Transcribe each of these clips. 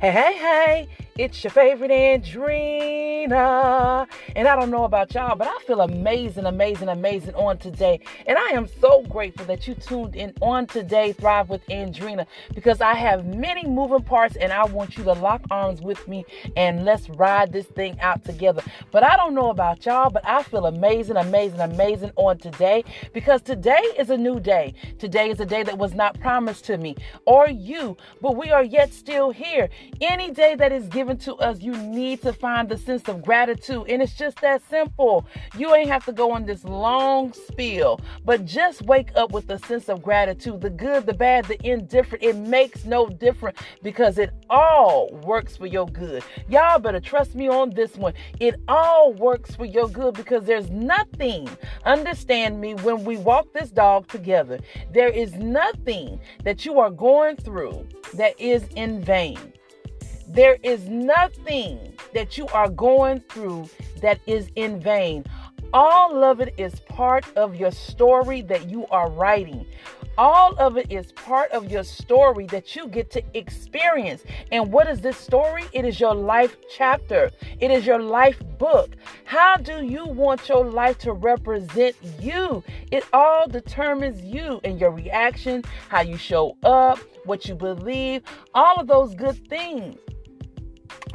Hey, hey, hey, it's your favorite Andrina. And I don't know about y'all, but I feel amazing, amazing, amazing on today. And I am so grateful that you tuned in on today, Thrive with Andrina, because I have many moving parts and I want you to lock arms with me and let's ride this thing out together. But I don't know about y'all, but I feel amazing, amazing, amazing on today because today is a new day. Today is a day that was not promised to me or you, but we are yet still here. Any day that is given to us, you need to find the sense of gratitude. And it's just that simple. You ain't have to go on this long spiel, but just wake up with a sense of gratitude the good, the bad, the indifferent. It makes no difference because it all works for your good. Y'all better trust me on this one. It all works for your good because there's nothing, understand me, when we walk this dog together, there is nothing that you are going through that is in vain. There is nothing that you are going through that is in vain. All of it is part of your story that you are writing. All of it is part of your story that you get to experience. And what is this story? It is your life chapter, it is your life book. How do you want your life to represent you? It all determines you and your reaction, how you show up, what you believe, all of those good things.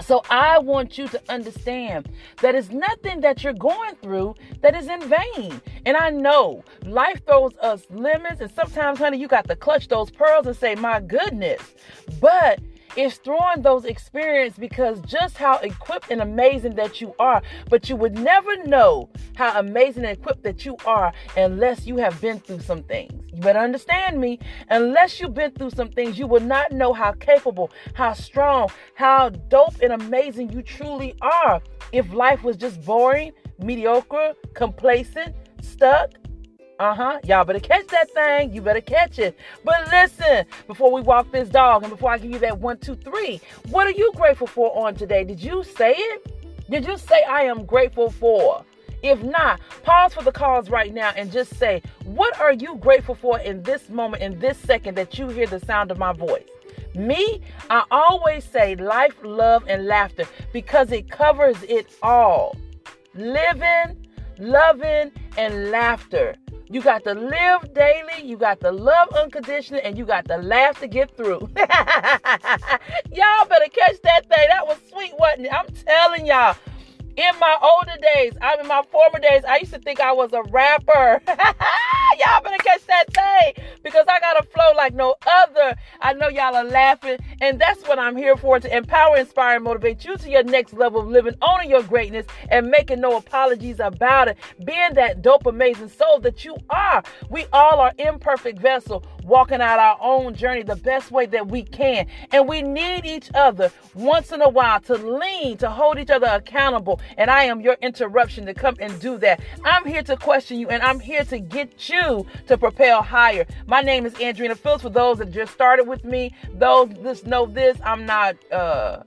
So I want you to understand that it's nothing that you're going through that is in vain. And I know life throws us lemons, and sometimes, honey, you got to clutch those pearls and say, My goodness. But it's throwing those experiences because just how equipped and amazing that you are, but you would never know how amazing and equipped that you are unless you have been through some things. You better understand me. Unless you've been through some things, you will not know how capable, how strong, how dope and amazing you truly are. If life was just boring, mediocre, complacent, stuck, uh huh. Y'all better catch that thing. You better catch it. But listen, before we walk this dog and before I give you that one, two, three, what are you grateful for on today? Did you say it? Did you say I am grateful for? If not, pause for the cause right now and just say, what are you grateful for in this moment, in this second that you hear the sound of my voice? Me, I always say life, love, and laughter because it covers it all. Living, loving, and laughter. You got to live daily, you got to love unconditionally, and you got to laugh to get through. y'all better catch that thing. That was sweet, wasn't it? I'm telling y'all. In my older days, I'm in my former days, I used to think I was a rapper. y'all better catch that thing because I got a flow like no other. I know y'all are laughing, and that's what I'm here for to empower, inspire, and motivate you to your next level of living, owning your greatness, and making no apologies about it. Being that dope, amazing soul that you are. We all are imperfect vessel walking out our own journey the best way that we can. And we need each other once in a while to lean, to hold each other accountable. And I am your interruption to come and do that. I'm here to question you and I'm here to get you to propel higher. My name is Andrina Phillips. For those that just started with me, those that know this, I'm not uh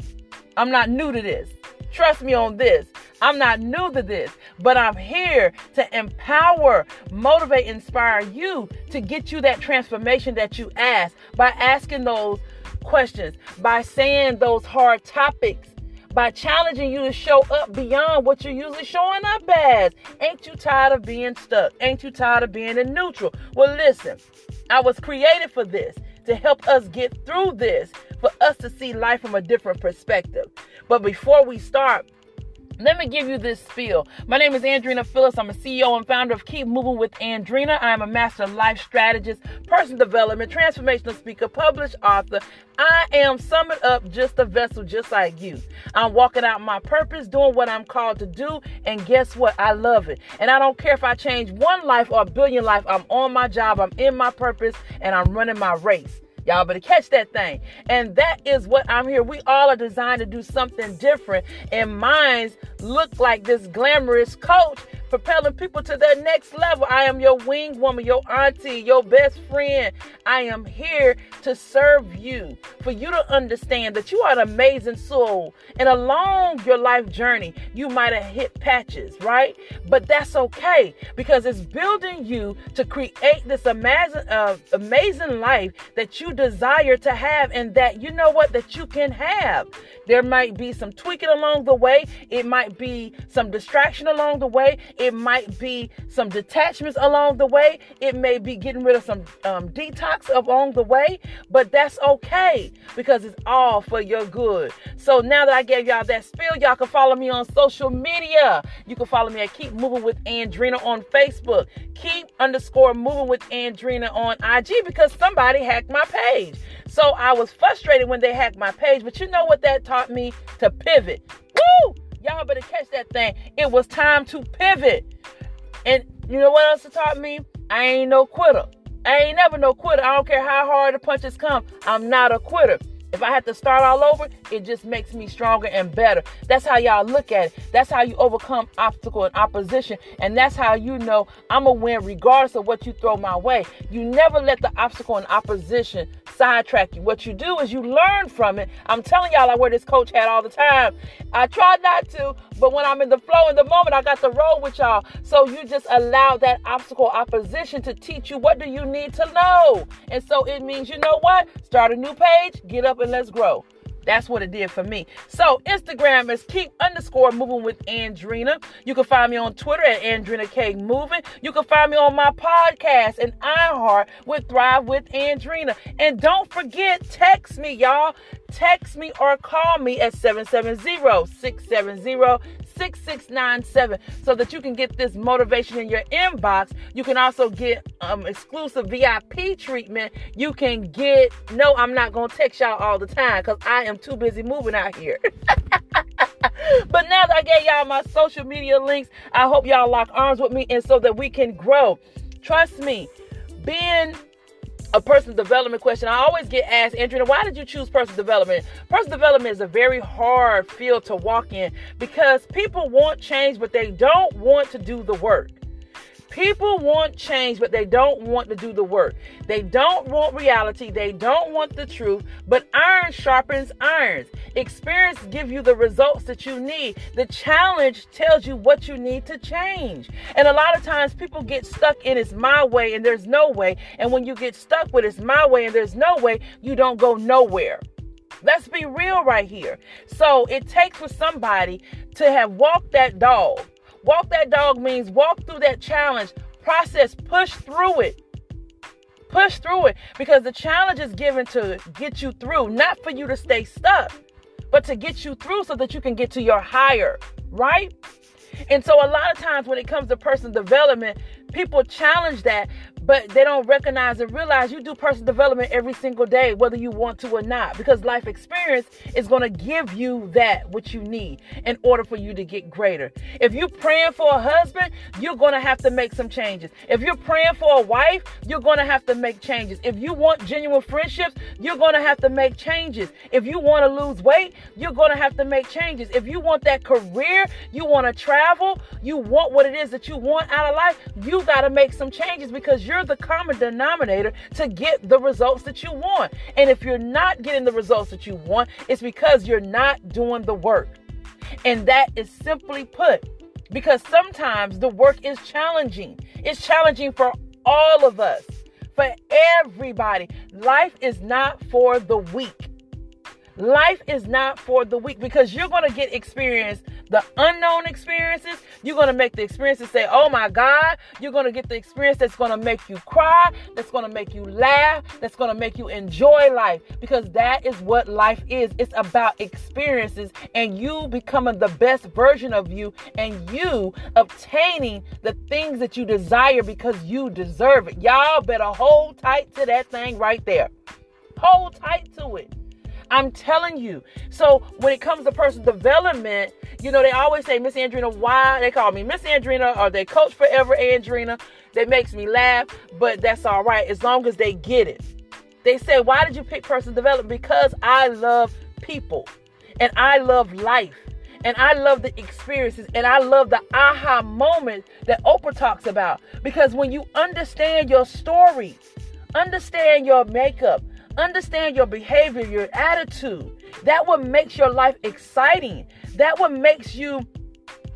I'm not new to this. Trust me on this. I'm not new to this, but I'm here to empower, motivate, inspire you to get you that transformation that you ask by asking those questions, by saying those hard topics, by challenging you to show up beyond what you're usually showing up as. Ain't you tired of being stuck? Ain't you tired of being in neutral? Well, listen, I was created for this to help us get through this, for us to see life from a different perspective. But before we start, let me give you this spiel. My name is Andrina Phillips. I'm a CEO and founder of Keep Moving with Andrina. I am a master life strategist, person development, transformational speaker, published author. I am summing up just a vessel just like you. I'm walking out my purpose, doing what I'm called to do, and guess what? I love it. And I don't care if I change one life or a billion life. I'm on my job, I'm in my purpose, and I'm running my race. Y'all better catch that thing. And that is what I'm here. We all are designed to do something different. And minds look like this glamorous coach, propelling people to their next level. I am your wing woman, your auntie, your best friend. I am here to serve you, for you to understand that you are an amazing soul. And along your life journey, you might have hit patches, right? But that's okay because it's building you to create this amazing, uh, amazing life that you desire to have and that you know what, that you can have. There might be some tweaking along the way. It might be some distraction along the way. It might be some detachments along the way. It may be getting rid of some um, detox along the way, but that's okay because it's all for your good. So now that I gave y'all that spill, y'all can follow me on social media. You can follow me at Keep Moving with Andrina on Facebook. Keep underscore moving with Andrina on IG because somebody hacked my page. So I was frustrated when they hacked my page, but you know what that taught me? To pivot. Woo! Y'all better catch that thing. It was time to pivot. And you know what else it taught me? I ain't no quitter. I ain't never no quitter. I don't care how hard the punches come. I'm not a quitter. If I have to start all over, it just makes me stronger and better. That's how y'all look at it. That's how you overcome obstacle and opposition. And that's how you know I'm a win regardless of what you throw my way. You never let the obstacle and opposition sidetrack you. What you do is you learn from it. I'm telling y'all, I wear this coach hat all the time. I try not to, but when I'm in the flow in the moment, I got to roll with y'all. So you just allow that obstacle opposition to teach you what do you need to know. And so it means, you know what? Start a new page, get up and let's grow. That's what it did for me. So Instagram is keep underscore moving with Andrina. You can find me on Twitter at Andrina K Moving. You can find me on my podcast and iHeart with Thrive with Andrina. And don't forget, text me, y'all. Text me or call me at 770-670 6697 so that you can get this motivation in your inbox. You can also get um, exclusive VIP treatment. You can get, no, I'm not going to text y'all all the time because I am too busy moving out here. but now that I gave y'all my social media links, I hope y'all lock arms with me and so that we can grow. Trust me, being a personal development question. I always get asked, Andrina, why did you choose personal development? Personal development is a very hard field to walk in because people want change, but they don't want to do the work. People want change, but they don't want to do the work. They don't want reality. They don't want the truth. But iron sharpens irons. Experience give you the results that you need. The challenge tells you what you need to change. And a lot of times people get stuck in it's my way and there's no way. And when you get stuck with it's my way and there's no way, you don't go nowhere. Let's be real right here. So it takes for somebody to have walked that dog Walk that dog means walk through that challenge, process, push through it. Push through it because the challenge is given to get you through, not for you to stay stuck, but to get you through so that you can get to your higher, right? And so, a lot of times when it comes to personal development, people challenge that but they don't recognize and realize you do personal development every single day, whether you want to or not, because life experience is going to give you that which you need in order for you to get greater. If you're praying for a husband, you're going to have to make some changes. If you're praying for a wife, you're going to have to make changes. If you want genuine friendships, you're going to have to make changes. If you want to lose weight, you're going to have to make changes. If you want that career, you want to travel, you want what it is that you want out of life, you got to make some changes because you're you're the common denominator to get the results that you want. And if you're not getting the results that you want, it's because you're not doing the work. And that is simply put because sometimes the work is challenging. It's challenging for all of us, for everybody. Life is not for the weak. Life is not for the weak because you're going to get experience the unknown experiences. You're going to make the experiences say, oh my God. You're going to get the experience that's going to make you cry, that's going to make you laugh, that's going to make you enjoy life because that is what life is. It's about experiences and you becoming the best version of you and you obtaining the things that you desire because you deserve it. Y'all better hold tight to that thing right there. Hold tight to it. I'm telling you. So when it comes to personal development, you know, they always say, Miss Andrina, why? They call me Miss Andrina or they coach forever Andrina. That makes me laugh, but that's all right as long as they get it. They say, why did you pick personal development? Because I love people and I love life. And I love the experiences and I love the aha moment that Oprah talks about. Because when you understand your story, understand your makeup, understand your behavior, your attitude, that what makes your life exciting. That what makes you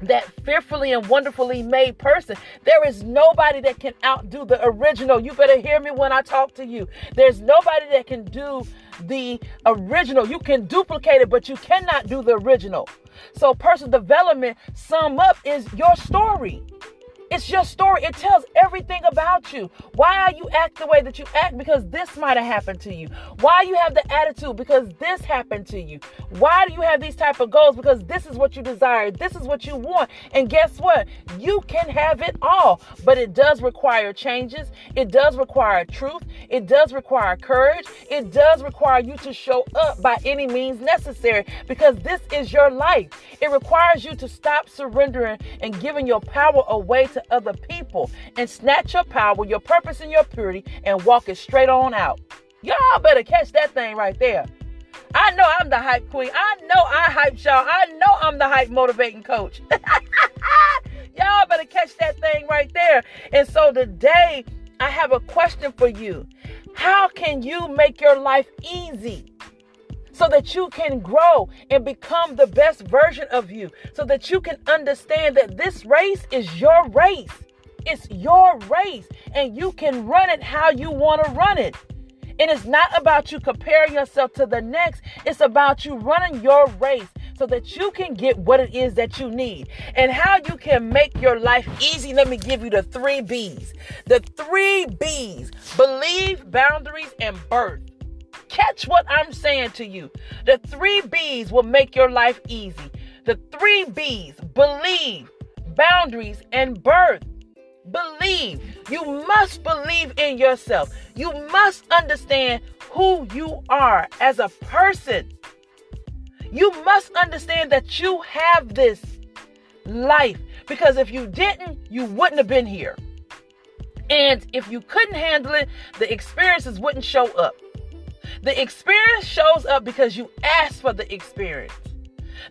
that fearfully and wonderfully made person. There is nobody that can outdo the original. You better hear me when I talk to you. There's nobody that can do the original. You can duplicate it, but you cannot do the original. So, personal development, sum up, is your story. It's your story. It tells everything about you. Why you act the way that you act because this might have happened to you. Why you have the attitude because this happened to you. Why do you have these type of goals because this is what you desire. This is what you want. And guess what? You can have it all, but it does require changes. It does require truth. It does require courage. It does require you to show up by any means necessary because this is your life. It requires you to stop surrendering and giving your power away to other people and snatch your power, your purpose, and your purity and walk it straight on out. Y'all better catch that thing right there. I know I'm the hype queen. I know I hype y'all. I know I'm the hype motivating coach. y'all better catch that thing right there. And so today, I have a question for you. How can you make your life easy? So that you can grow and become the best version of you, so that you can understand that this race is your race. It's your race, and you can run it how you want to run it. And it's not about you comparing yourself to the next, it's about you running your race so that you can get what it is that you need. And how you can make your life easy, let me give you the three B's. The three B's believe, boundaries, and birth. Catch what I'm saying to you. The three B's will make your life easy. The three B's believe, boundaries, and birth. Believe. You must believe in yourself. You must understand who you are as a person. You must understand that you have this life because if you didn't, you wouldn't have been here. And if you couldn't handle it, the experiences wouldn't show up. The experience shows up because you asked for the experience.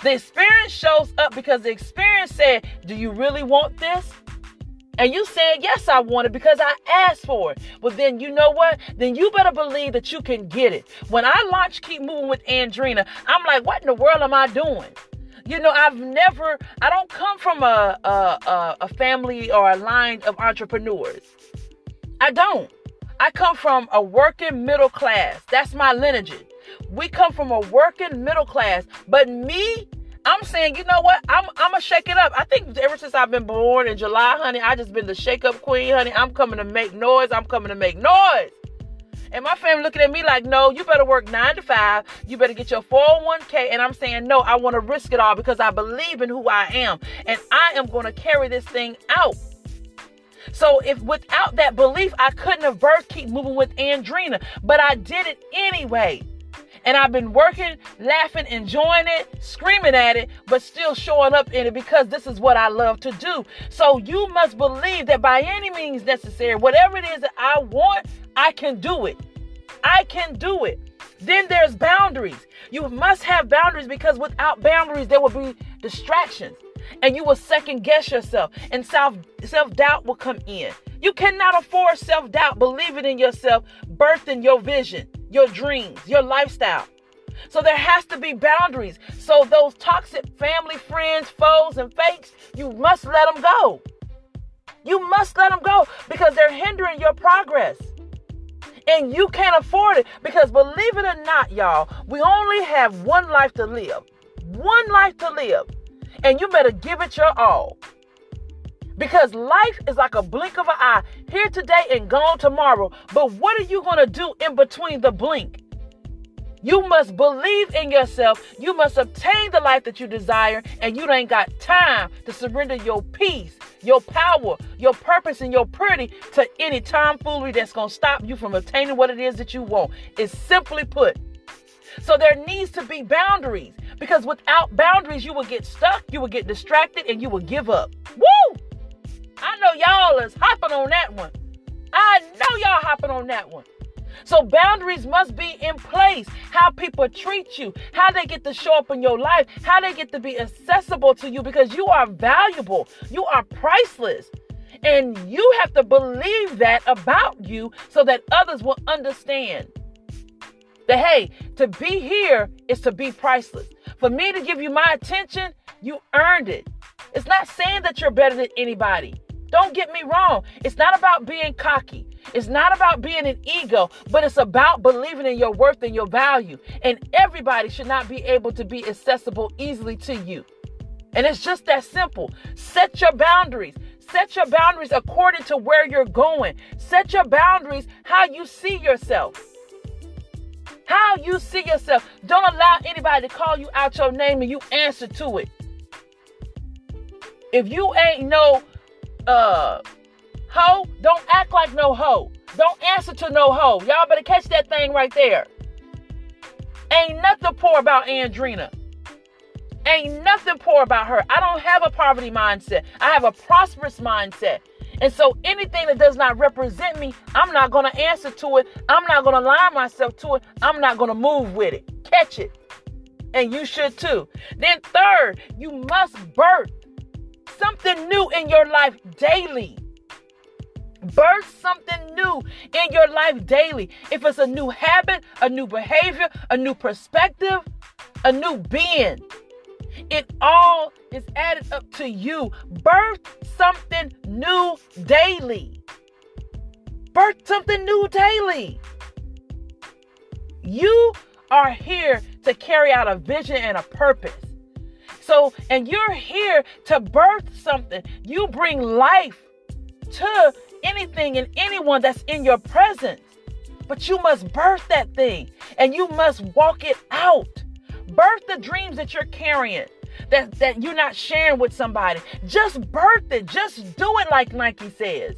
The experience shows up because the experience said, Do you really want this? And you said, Yes, I want it because I asked for it. Well, then you know what? Then you better believe that you can get it. When I launched Keep Moving with Andrina, I'm like, What in the world am I doing? You know, I've never, I don't come from a, a, a family or a line of entrepreneurs. I don't. I come from a working middle class. That's my lineage. We come from a working middle class. But me, I'm saying, you know what? I'm I'm gonna shake it up. I think ever since I've been born in July, honey, I just been the shake up queen, honey. I'm coming to make noise. I'm coming to make noise. And my family looking at me like, no, you better work nine to five. You better get your 401k. And I'm saying, no, I want to risk it all because I believe in who I am. And I am going to carry this thing out. So if without that belief, I couldn't have birthed Keep Moving with Andrina, but I did it anyway. And I've been working, laughing, enjoying it, screaming at it, but still showing up in it because this is what I love to do. So you must believe that by any means necessary, whatever it is that I want, I can do it. I can do it. Then there's boundaries. You must have boundaries because without boundaries, there will be distractions and you will second guess yourself and self self doubt will come in. You cannot afford self doubt, believing in yourself, birthing your vision, your dreams, your lifestyle. So there has to be boundaries. So those toxic family, friends, foes, and fakes, you must let them go. You must let them go because they're hindering your progress. And you can't afford it because believe it or not, y'all, we only have one life to live. One life to live and you better give it your all. Because life is like a blink of an eye, here today and gone tomorrow. But what are you going to do in between the blink? You must believe in yourself. You must obtain the life that you desire, and you ain't got time to surrender your peace, your power, your purpose, and your purity to any tomfoolery that's going to stop you from obtaining what it is that you want. It's simply put. So there needs to be boundaries. Because without boundaries, you will get stuck, you will get distracted, and you will give up. Woo! I know y'all is hopping on that one. I know y'all hopping on that one. So boundaries must be in place. How people treat you, how they get to show up in your life, how they get to be accessible to you because you are valuable. You are priceless. And you have to believe that about you so that others will understand that, hey, to be here is to be priceless. For me to give you my attention, you earned it. It's not saying that you're better than anybody. Don't get me wrong. It's not about being cocky. It's not about being an ego, but it's about believing in your worth and your value. And everybody should not be able to be accessible easily to you. And it's just that simple. Set your boundaries. Set your boundaries according to where you're going. Set your boundaries how you see yourself. How you see yourself. Don't allow anybody to call you out your name and you answer to it. If you ain't no uh hoe, don't act like no hoe. Don't answer to no hoe. Y'all better catch that thing right there. Ain't nothing poor about Andrina. Ain't nothing poor about her. I don't have a poverty mindset. I have a prosperous mindset. And so anything that does not represent me, I'm not going to answer to it. I'm not going to lie myself to it. I'm not going to move with it. Catch it. And you should too. Then, third, you must birth something new in your life daily. Birth something new in your life daily. If it's a new habit, a new behavior, a new perspective, a new being, it all is added up to you. Birth something new daily. Birth something new daily. You are here to carry out a vision and a purpose. So, and you're here to birth something. You bring life to anything and anyone that's in your presence. But you must birth that thing and you must walk it out. Birth the dreams that you're carrying. That, that you're not sharing with somebody. Just birth it. Just do it like Nike says.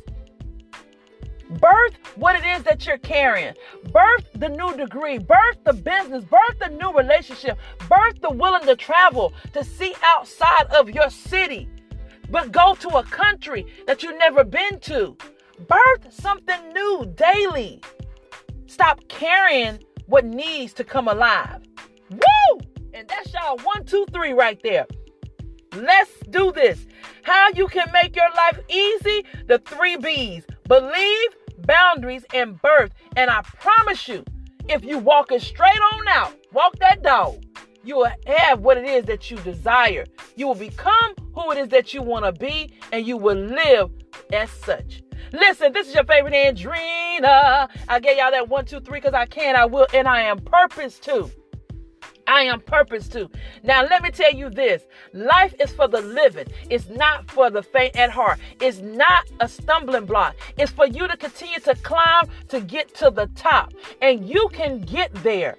Birth what it is that you're carrying. Birth the new degree. Birth the business. Birth the new relationship. Birth the willing to travel to see outside of your city. But go to a country that you've never been to. Birth something new daily. Stop carrying what needs to come alive. And that's y'all one, two, three right there. Let's do this. How you can make your life easy? The three B's believe, boundaries, and birth. And I promise you, if you walk it straight on out, walk that dog, you will have what it is that you desire. You will become who it is that you want to be, and you will live as such. Listen, this is your favorite Andrina. I gave y'all that one, two, three because I can, I will, and I am purpose too. I am purpose to. Now, let me tell you this life is for the living, it's not for the faint at heart. It's not a stumbling block. It's for you to continue to climb to get to the top, and you can get there.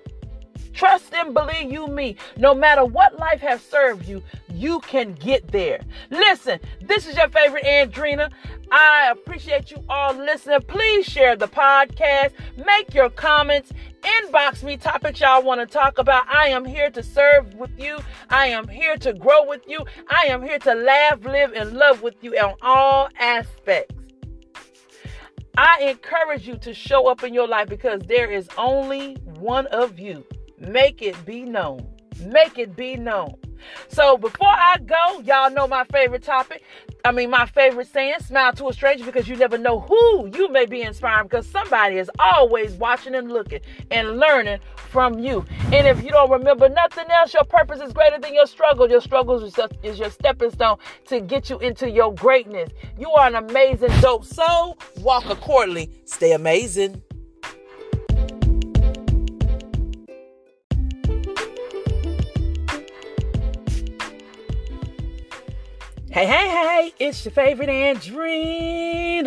Trust and believe you me. No matter what life has served you, you can get there. Listen, this is your favorite Andrina. I appreciate you all listening. Please share the podcast, make your comments, Inbox me topics y'all want to talk about. I am here to serve with you. I am here to grow with you. I am here to laugh, live, and love with you on all aspects. I encourage you to show up in your life because there is only one of you. Make it be known. Make it be known. So before I go, y'all know my favorite topic. I mean, my favorite saying, smile to a stranger because you never know who you may be inspiring because somebody is always watching and looking and learning from you. And if you don't remember nothing else, your purpose is greater than your struggle. Your struggle is your stepping stone to get you into your greatness. You are an amazing, dope soul. Walk accordingly. Stay amazing. Hey, hey, hey, it's your favorite Andrina.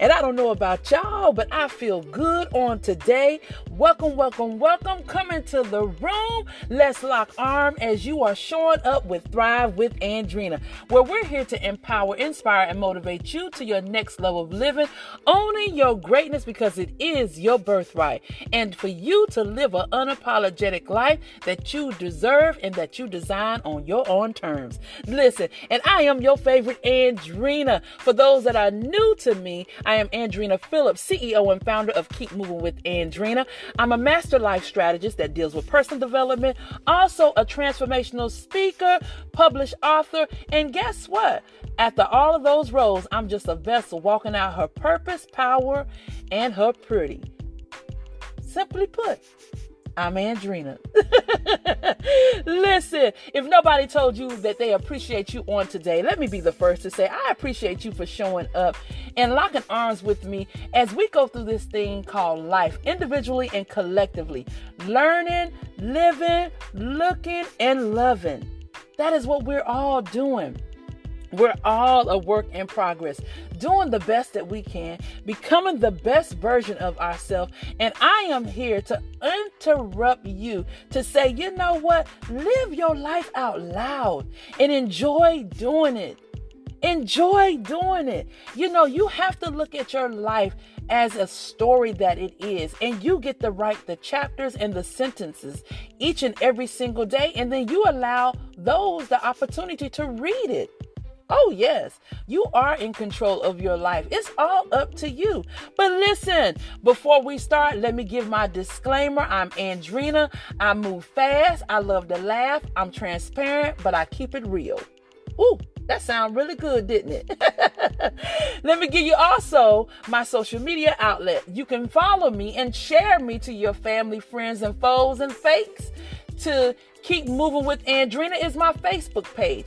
And I don't know about y'all, but I feel good on today. Welcome, welcome, welcome. Come into the room. Let's lock arm as you are showing up with Thrive with Andrina, where we're here to empower, inspire, and motivate you to your next level of living, owning your greatness because it is your birthright. And for you to live an unapologetic life that you deserve and that you design on your own terms. Listen, and I am your favorite Andrina. For those that are new to me, I am Andrina Phillips, CEO and founder of Keep Moving with Andrina. I'm a master life strategist that deals with personal development, also a transformational speaker, published author, and guess what? After all of those roles, I'm just a vessel walking out her purpose, power, and her pretty. Simply put, I'm Andrina. Listen, if nobody told you that they appreciate you on today, let me be the first to say I appreciate you for showing up and locking arms with me as we go through this thing called life, individually and collectively, learning, living, looking, and loving. That is what we're all doing. We're all a work in progress, doing the best that we can, becoming the best version of ourselves. And I am here to interrupt you to say, you know what? Live your life out loud and enjoy doing it. Enjoy doing it. You know, you have to look at your life as a story that it is, and you get to write the chapters and the sentences each and every single day, and then you allow those the opportunity to read it. Oh, yes, you are in control of your life. It's all up to you. But listen, before we start, let me give my disclaimer. I'm Andrina. I move fast. I love to laugh. I'm transparent, but I keep it real. Ooh, that sounds really good, didn't it? Let me give you also my social media outlet. You can follow me and share me to your family, friends, and foes and fakes. To keep moving with Andrina is my Facebook page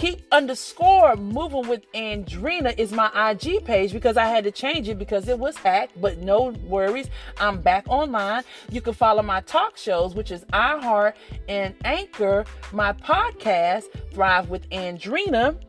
keep underscore moving with Andrina is my IG page because I had to change it because it was hacked. But no worries, I'm back online. You can follow my talk shows, which is iHeart and Anchor, my podcast, Thrive with Andrina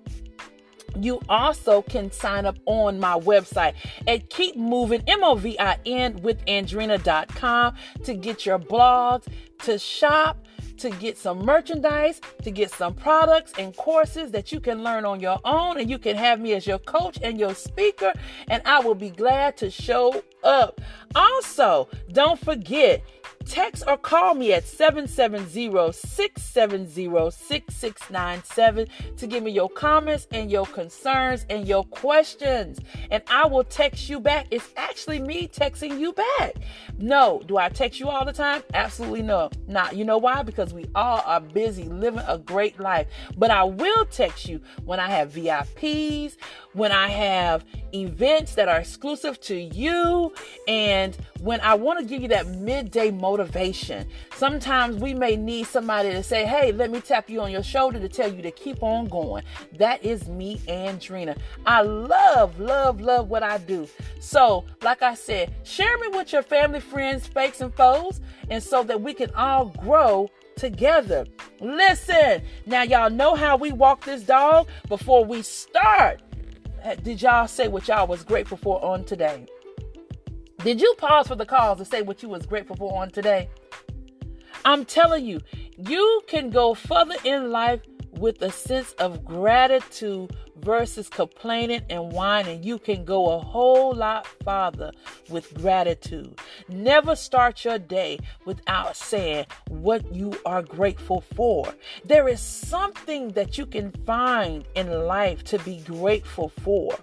you also can sign up on my website at keep moving m-o-v-i-n with andrina.com to get your blogs to shop to get some merchandise, to get some products and courses that you can learn on your own. And you can have me as your coach and your speaker, and I will be glad to show up. Also, don't forget, text or call me at 770-670-6697 to give me your comments and your concerns and your questions. And i will text you back. It's actually me texting you back. No do i text you all the time? Absolutely no. Not you know why? Because we all are busy living a great life. But i will text you when i have vips when i have events that are exclusive to you and when I want to give you that midday motivation. Sometimes we may need somebody to say, Hey, let me tap you on your shoulder to tell you to keep on going. That is me, Andrina. I love, love, love what I do. So, like I said, share me with your family, friends, fakes, and foes, and so that we can all grow together. Listen, now y'all know how we walk this dog. Before we start, eh, did y'all say what y'all was grateful for on today? Did you pause for the cause to say what you was grateful for on today? I'm telling you, you can go further in life with a sense of gratitude versus complaining and whining. You can go a whole lot farther with gratitude. Never start your day without saying what you are grateful for. There is something that you can find in life to be grateful for.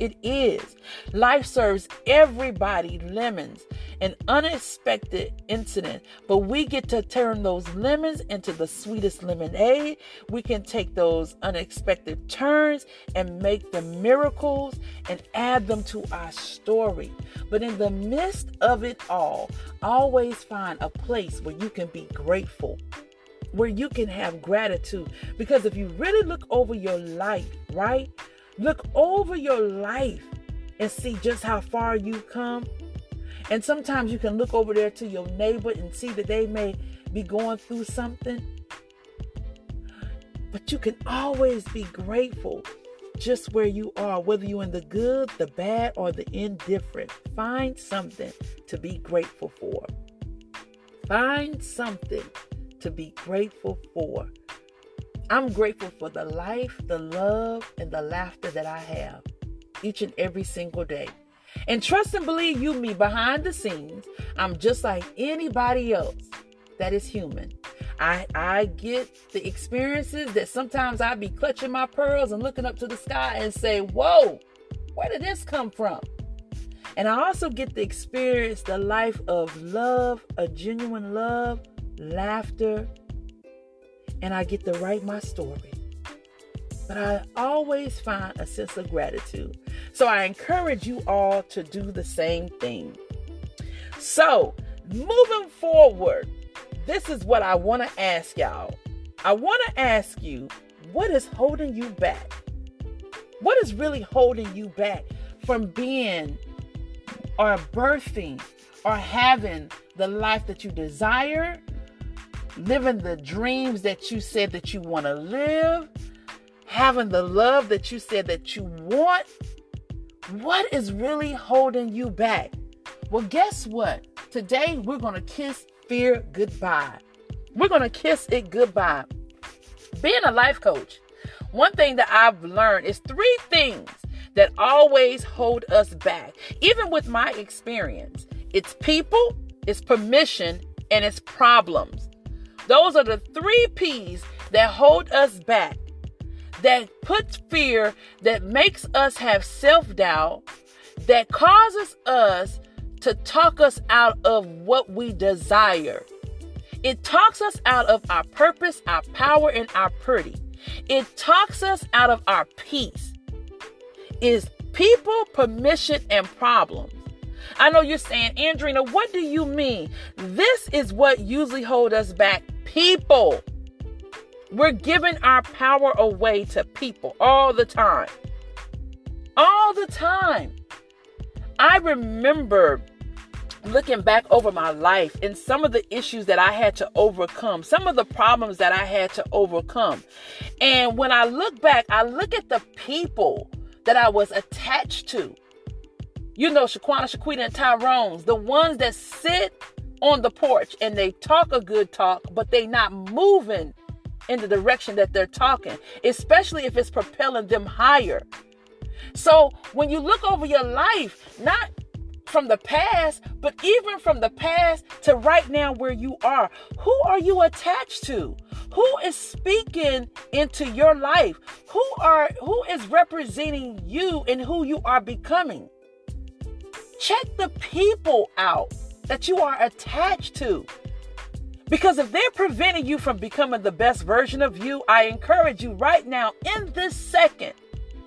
It is. Life serves everybody lemons, an unexpected incident, but we get to turn those lemons into the sweetest lemonade. We can take those unexpected turns and make the miracles and add them to our story. But in the midst of it all, always find a place where you can be grateful where you can have gratitude. Because if you really look over your life, right? Look over your life and see just how far you've come. And sometimes you can look over there to your neighbor and see that they may be going through something. But you can always be grateful just where you are, whether you're in the good, the bad, or the indifferent. Find something to be grateful for. Find something to be grateful for. I'm grateful for the life, the love, and the laughter that I have each and every single day. And trust and believe you me behind the scenes, I'm just like anybody else that is human. I I get the experiences that sometimes I be clutching my pearls and looking up to the sky and say, "Whoa, where did this come from?" And I also get to experience the life of love, a genuine love, laughter, and I get to write my story. But I always find a sense of gratitude. So I encourage you all to do the same thing. So, moving forward, this is what I want to ask y'all. I want to ask you, what is holding you back? What is really holding you back from being or birthing or having the life that you desire, living the dreams that you said that you want to live, having the love that you said that you want? What is really holding you back? Well, guess what? Today we're going to kiss fear goodbye. We're going to kiss it goodbye. Being a life coach, one thing that I've learned is three things that always hold us back. Even with my experience, it's people, it's permission, and it's problems. Those are the three P's that hold us back, that puts fear, that makes us have self doubt, that causes us to talk us out of what we desire. It talks us out of our purpose, our power, and our pretty. It talks us out of our peace is people, permission, and problems. I know you're saying, Andrina, what do you mean? This is what usually hold us back. People. We're giving our power away to people all the time. All the time. I remember looking back over my life and some of the issues that I had to overcome, some of the problems that I had to overcome. And when I look back, I look at the people that I was attached to. You know, Shaquana, Shaquita, and Tyrone's, the ones that sit on the porch and they talk a good talk, but they not moving in the direction that they're talking, especially if it's propelling them higher. So when you look over your life, not from the past, but even from the past to right now where you are, who are you attached to? Who is speaking into your life? Who are who is representing you and who you are becoming? Check the people out that you are attached to. Because if they're preventing you from becoming the best version of you, I encourage you right now in this second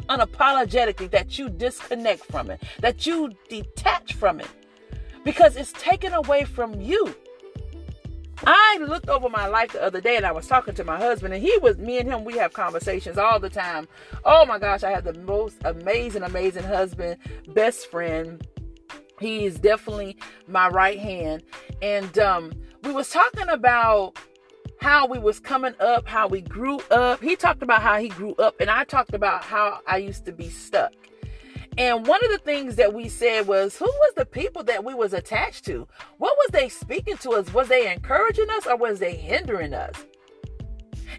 unapologetically that you disconnect from it, that you detach from it, because it's taken away from you. I looked over my life the other day and I was talking to my husband, and he was, me and him, we have conversations all the time. Oh my gosh, I have the most amazing, amazing husband, best friend. He is definitely my right hand. And um, we was talking about how we was coming up, how we grew up. He talked about how he grew up, and I talked about how I used to be stuck. And one of the things that we said was, who was the people that we was attached to? What was they speaking to us? Was they encouraging us or was they hindering us?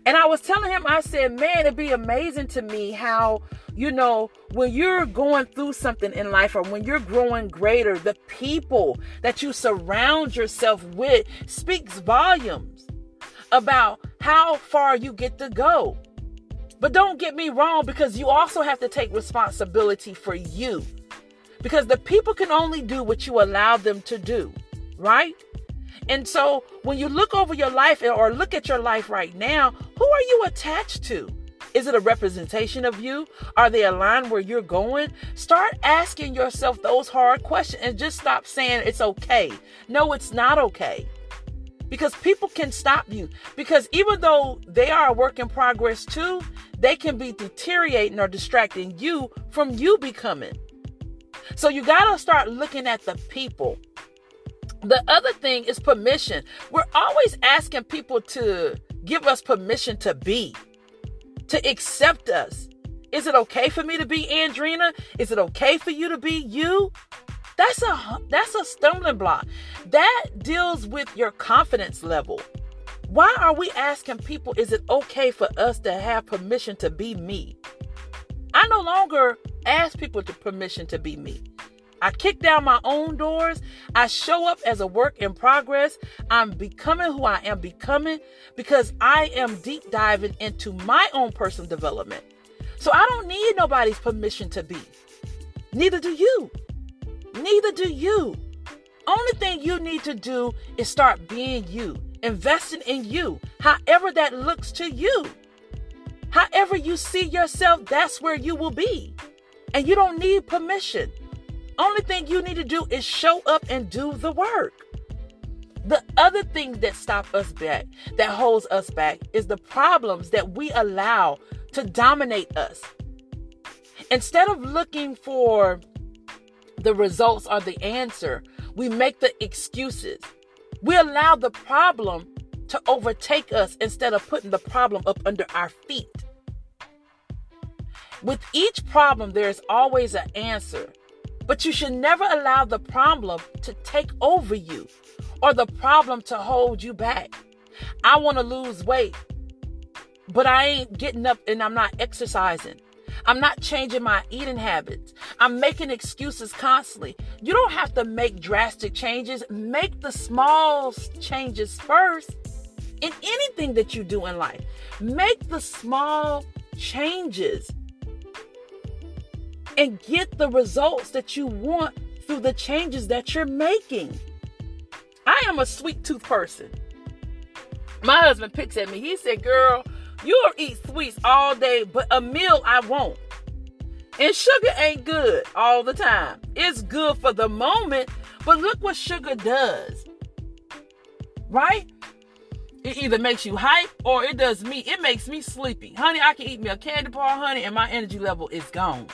And I was telling him, I said, man, it'd be amazing to me how, you know, when you're going through something in life or when you're growing greater, the people that you surround yourself with speaks volumes about how far you get to go. But don't get me wrong, because you also have to take responsibility for you. Because the people can only do what you allow them to do, right? And so when you look over your life or look at your life right now, who are you attached to? Is it a representation of you? Are they aligned where you're going? Start asking yourself those hard questions and just stop saying it's okay. No, it's not okay because people can stop you. Because even though they are a work in progress too, they can be deteriorating or distracting you from you becoming. So you got to start looking at the people. The other thing is permission. We're always asking people to give us permission to be, to accept us. Is it okay for me to be Andrina? Is it okay for you to be you? That's a that's a stumbling block. That deals with your confidence level. Why are we asking people is it okay for us to have permission to be me? I no longer ask people to permission to be me. I kick down my own doors. I show up as a work in progress. I'm becoming who I am becoming because I am deep diving into my own personal development. So I don't need nobody's permission to be. Neither do you. Neither do you. Only thing you need to do is start being you, investing in you, however that looks to you. However you see yourself, that's where you will be. And you don't need permission. Only thing you need to do is show up and do the work. The other thing that stop us back, that holds us back, is the problems that we allow to dominate us. Instead of looking for the results or the answer, we make the excuses. We allow the problem to overtake us instead of putting the problem up under our feet. With each problem, there's always an answer. But you should never allow the problem to take over you or the problem to hold you back. I want to lose weight, but I ain't getting up and I'm not exercising. I'm not changing my eating habits. I'm making excuses constantly. You don't have to make drastic changes. Make the small changes first in anything that you do in life. Make the small changes and get the results that you want through the changes that you're making. I am a sweet tooth person. My husband picks at me. He said, Girl, you'll eat sweets all day, but a meal I won't. And sugar ain't good all the time. It's good for the moment, but look what sugar does. Right? It either makes you hype or it does me. It makes me sleepy. Honey, I can eat me a candy bar, honey, and my energy level is gone.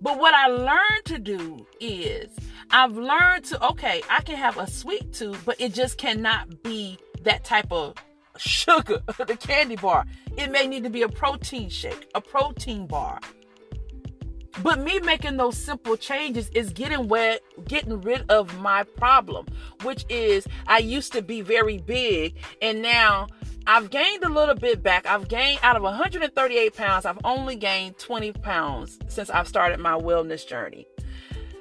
But what I learned to do is I've learned to, okay, I can have a sweet tooth, but it just cannot be that type of sugar, the candy bar. It may need to be a protein shake, a protein bar. But me making those simple changes is getting where getting rid of my problem, which is I used to be very big and now I've gained a little bit back. I've gained out of 138 pounds, I've only gained 20 pounds since I've started my wellness journey.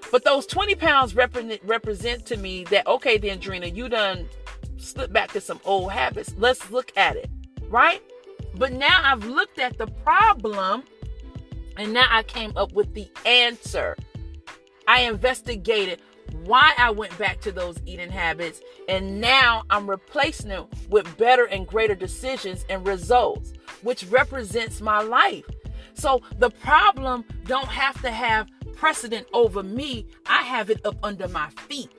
But those 20 pounds represent, represent to me that, okay, then, Drina, you done slipped back to some old habits. Let's look at it, right? But now I've looked at the problem and now I came up with the answer. I investigated why I went back to those eating habits, and now I'm replacing them with better and greater decisions and results, which represents my life. So the problem don't have to have precedent over me. I have it up under my feet.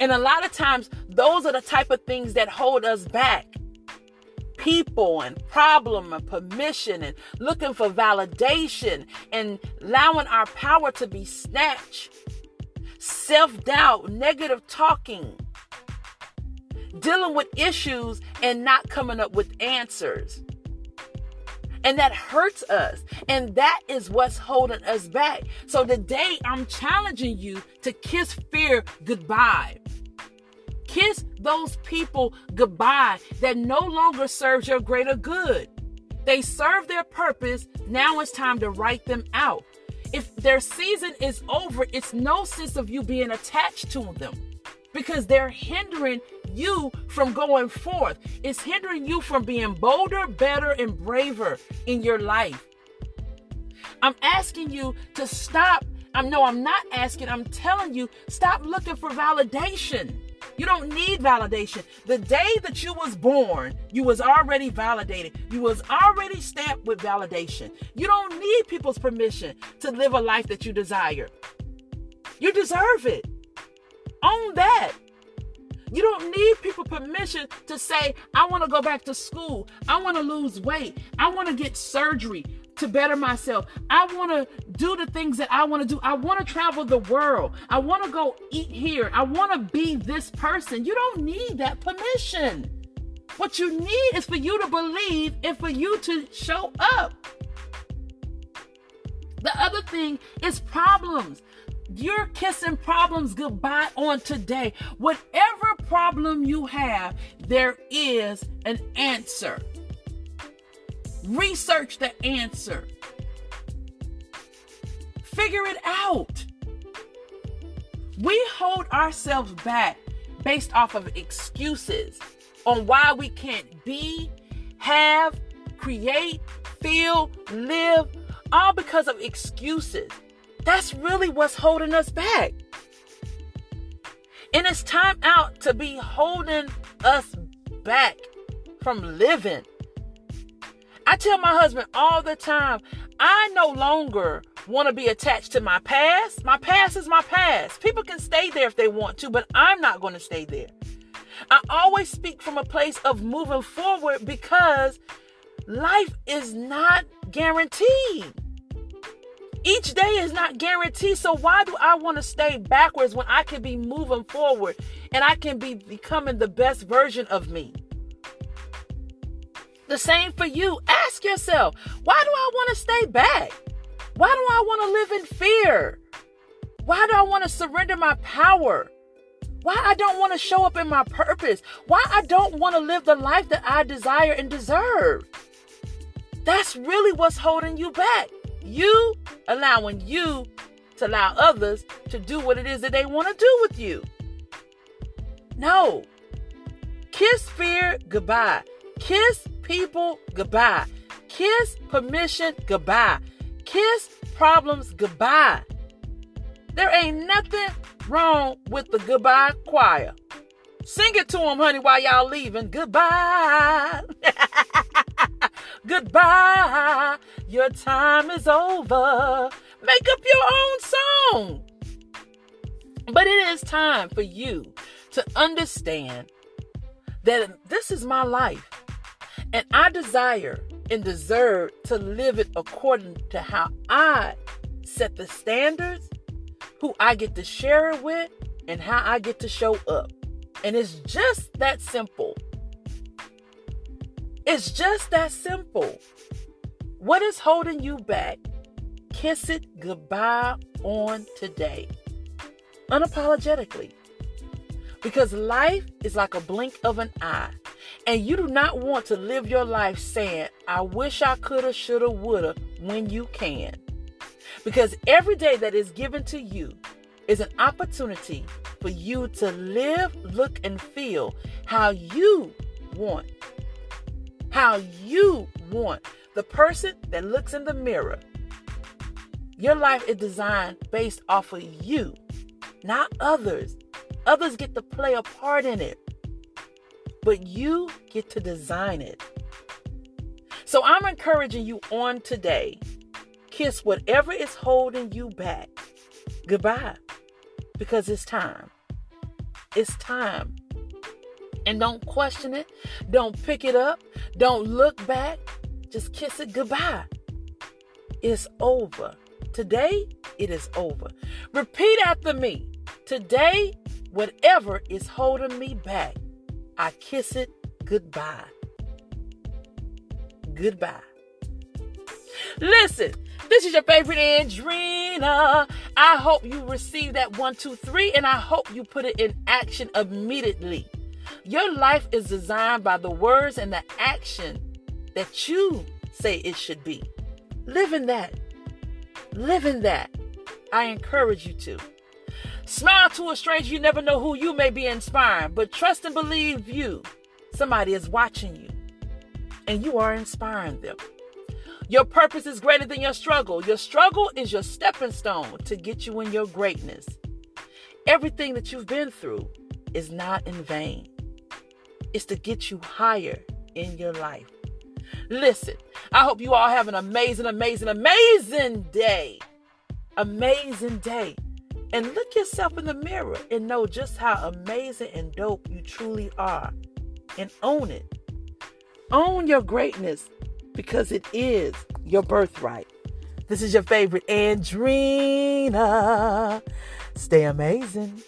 And a lot of times, those are the type of things that hold us back. People and problem and permission and looking for validation and allowing our power to be snatched self doubt, negative talking, dealing with issues and not coming up with answers. And that hurts us. And that is what's holding us back. So today I'm challenging you to kiss fear goodbye. Kiss those people goodbye that no longer serves your greater good. They serve their purpose. Now it's time to write them out if their season is over, it's no sense of you being attached to them because they're hindering you from going forth. It's hindering you from being bolder, better, and braver in your life. I'm asking you to stop. I know I'm not asking, I'm telling you, stop looking for validation. You don't need validation. The day that you was born, you was already validated. You was already stamped with validation. You don't need people's permission to live a life that you desire. You deserve it. Own that. You don't need people permission to say, I want to go back to school. I want to lose weight. I want to get surgery to better myself. I want to do the things that I want to do. I want to travel the world. I want to go eat here. I want to be this person. You don't need that permission. What you need is for you to believe and for you to show up. The other thing is problems. You're kissing problems goodbye on today. Whatever problem you have, there is an answer. Research the answer. Figure it out. We hold ourselves back based off of excuses on why we can't be, have, create, feel, live, all because of excuses. That's really what's holding us back. And it's time out to be holding us back from living. I tell my husband all the time, I no longer want to be attached to my past. My past is my past. People can stay there if they want to, but I'm not going to stay there. I always speak from a place of moving forward because life is not guaranteed. Each day is not guaranteed. So why do I want to stay backwards when I can be moving forward and I can be becoming the best version of me? The same for you. Ask yourself, why do I want to stay back? Why do I want to live in fear? Why do I want to surrender my power? Why I don't want to show up in my purpose? Why I don't want to live the life that I desire and deserve? That's really what's holding you back. You allowing you to allow others to do what it is that they want to do with you. No. Kiss fear goodbye. Kiss people goodbye. Kiss permission goodbye. Kiss problems goodbye. There ain't nothing wrong with the goodbye choir. Sing it to them, honey, while y'all leaving. Goodbye. Goodbye. Your time is over. Make up your own song. But it is time for you to understand that this is my life. And I desire and deserve to live it according to how I set the standards, who I get to share it with, and how I get to show up. And it's just that simple. It's just that simple. What is holding you back? Kiss it goodbye on today. Unapologetically. Because life is like a blink of an eye. And you do not want to live your life saying, I wish I coulda, shoulda, woulda, when you can. Because every day that is given to you is an opportunity for you to live, look, and feel how you want how you want. The person that looks in the mirror. Your life is designed based off of you, not others. Others get to play a part in it, but you get to design it. So I'm encouraging you on today kiss whatever is holding you back goodbye because it's time. It's time and don't question it. Don't pick it up. Don't look back. Just kiss it goodbye. It's over. Today, it is over. Repeat after me. Today, whatever is holding me back, I kiss it goodbye. Goodbye. Listen, this is your favorite Andrina. I hope you receive that one, two, three, and I hope you put it in action immediately. Your life is designed by the words and the action that you say it should be. Live in that. Live in that. I encourage you to. Smile to a stranger. You never know who you may be inspiring, but trust and believe you. Somebody is watching you, and you are inspiring them. Your purpose is greater than your struggle. Your struggle is your stepping stone to get you in your greatness. Everything that you've been through is not in vain it's to get you higher in your life. Listen, I hope you all have an amazing, amazing, amazing day. Amazing day. And look yourself in the mirror and know just how amazing and dope you truly are. And own it. Own your greatness because it is your birthright. This is your favorite Andrina. Stay amazing.